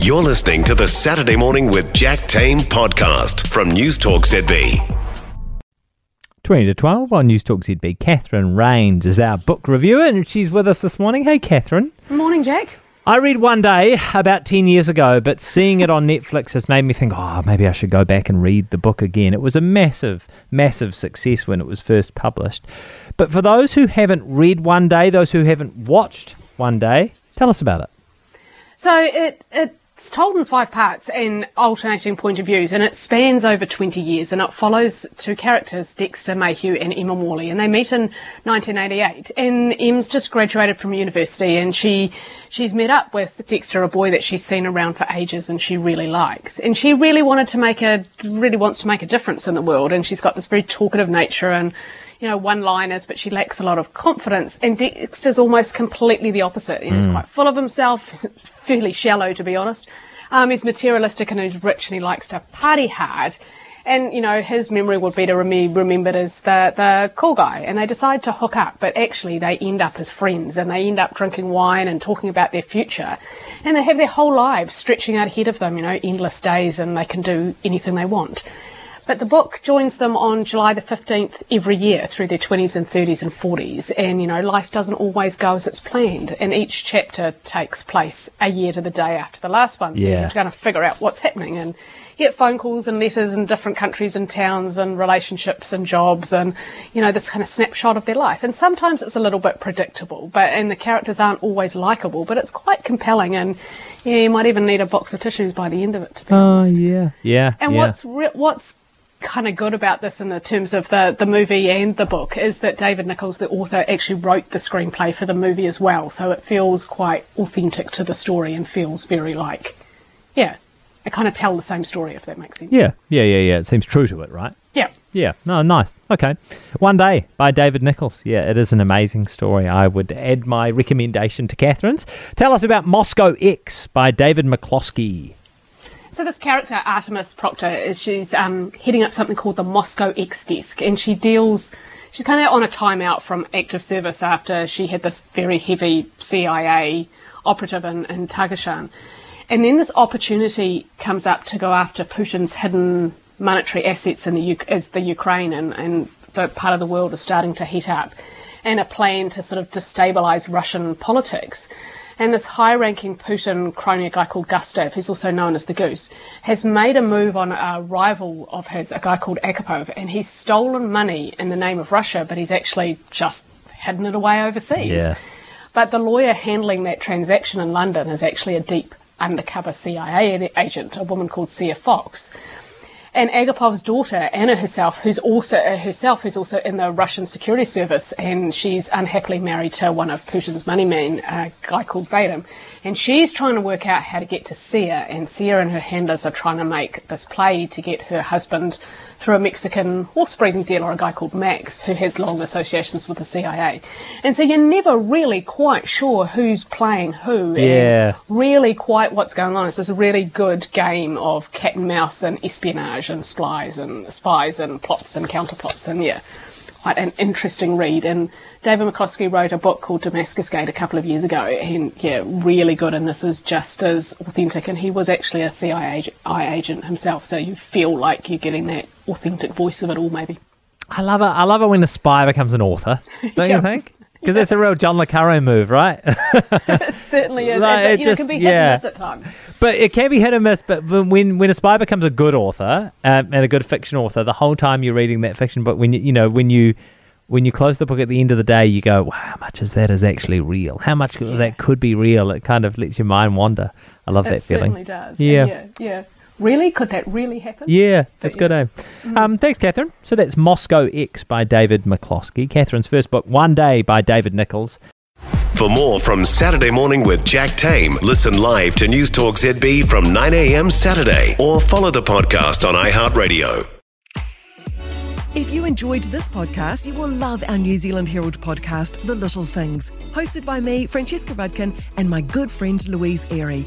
You're listening to the Saturday Morning with Jack Tame podcast from News Talk ZB. 20 to 12 on News Talk ZB. Catherine Raynes is our book reviewer and she's with us this morning. Hey, Catherine. Morning, Jack. I read one day about 10 years ago, but seeing it on Netflix has made me think, oh, maybe I should go back and read the book again. It was a massive, massive success when it was first published. But for those who haven't read One Day, those who haven't watched One Day, tell us about it. So it it's told in five parts and alternating point of views, and it spans over 20 years, and it follows two characters, Dexter Mayhew and Emma Morley, and they meet in 1988. And Em's just graduated from university, and she she's met up with Dexter, a boy that she's seen around for ages, and she really likes, and she really wanted to make a really wants to make a difference in the world, and she's got this very talkative nature and you know, one liners, but she lacks a lot of confidence. And Dexter's almost completely the opposite. Mm. He's quite full of himself, fairly shallow, to be honest. Um, he's materialistic and he's rich and he likes to party hard. And, you know, his memory would be to be remembered as the, the cool guy. And they decide to hook up, but actually they end up as friends and they end up drinking wine and talking about their future. And they have their whole lives stretching out ahead of them, you know, endless days and they can do anything they want. But the book joins them on July the 15th every year through their 20s and 30s and 40s. And, you know, life doesn't always go as it's planned. And each chapter takes place a year to the day after the last one. So Yeah. you're trying to figure out what's happening and get phone calls and letters in different countries and towns and relationships and jobs and, you know, this kind of snapshot of their life. And sometimes it's a little bit predictable, but, and the characters aren't always likable, but it's quite compelling. And, yeah, you might even need a box of tissues by the end of it, to be Oh, honest. yeah. Yeah. And yeah. what's re- what's kind of good about this in the terms of the the movie and the book is that David Nicholls, the author, actually wrote the screenplay for the movie as well. So it feels quite authentic to the story and feels very like, yeah, I kind of tell the same story if that makes sense. Yeah. Yeah. Yeah. Yeah. It seems true to it, right? Yeah. Yeah, no, nice. Okay. One Day by David Nicholls. Yeah, it is an amazing story. I would add my recommendation to Catherine's. Tell us about Moscow X by David McCloskey. So this character, Artemis Proctor, is she's um, heading up something called the Moscow X Desk, and she deals. She's kind of on a timeout from active service after she had this very heavy CIA operative in, in. And then this opportunity comes up to go after Putin's hidden monetary assets in the as the Ukraine and, and the part of the world is starting to heat up, and a plan to sort of destabilize Russian politics. And this high ranking Putin crony, a guy called Gustav, who's also known as the Goose, has made a move on a rival of his, a guy called Agapov, and he's stolen money in the name of Russia, but he's actually just hidden it away overseas. Yeah. But the lawyer handling that transaction in London is actually a deep undercover CIA agent, a woman called Sia Fox. And Agapov's daughter, Anna herself, who's also uh, herself who's also in the Russian security service, and she's unhappily married to one of Putin's money men, a guy called Vadim. And she's trying to work out how to get to Sia, and Sia and her handlers are trying to make this play to get her husband through a Mexican horse breeding dealer, a guy called Max, who has long associations with the CIA. And so you're never really quite sure who's playing who Yeah. and really quite what's going on. It's just a really good game of cat and mouse and espionage and spies and spies and plots and counterplots and yeah. Quite an interesting read. And David McCloskey wrote a book called Damascus Gate a couple of years ago. And yeah, really good. And this is just as authentic. And he was actually a CIA agent himself. So you feel like you're getting that authentic voice of it all, maybe. I love it. I love it when a spy becomes an author. Don't you think? Because it's a real John Le Carre move, right? It certainly is. Like, and, it you know, just- it can be yeah. hit and miss at times. But it can be hit and miss. But when when a spy becomes a good author um, and a good fiction author, the whole time you're reading that fiction but when you you know when you when you close the book at the end of the day, you go, wow, how much of that is actually real? How much of that could be real? It kind of lets your mind wander. I love It that feeling. certainly does. Yeah. And yeah, yeah. Really? Could that really happen? Yeah, that's yeah. good, eh? Um, thanks, Catherine. So that's Moscow X by David McCloskey. Catherine's first book, One Day by David Nicholls. For more from Saturday Morning with Jack Tame, listen live to News Talk ZB from 9 a.m. Saturday or follow the podcast on iHeartRadio. If you enjoyed this podcast, you will love our New Zealand Herald podcast, The Little Things, hosted by me, Francesca Rudkin, and my good friend Louise Airy.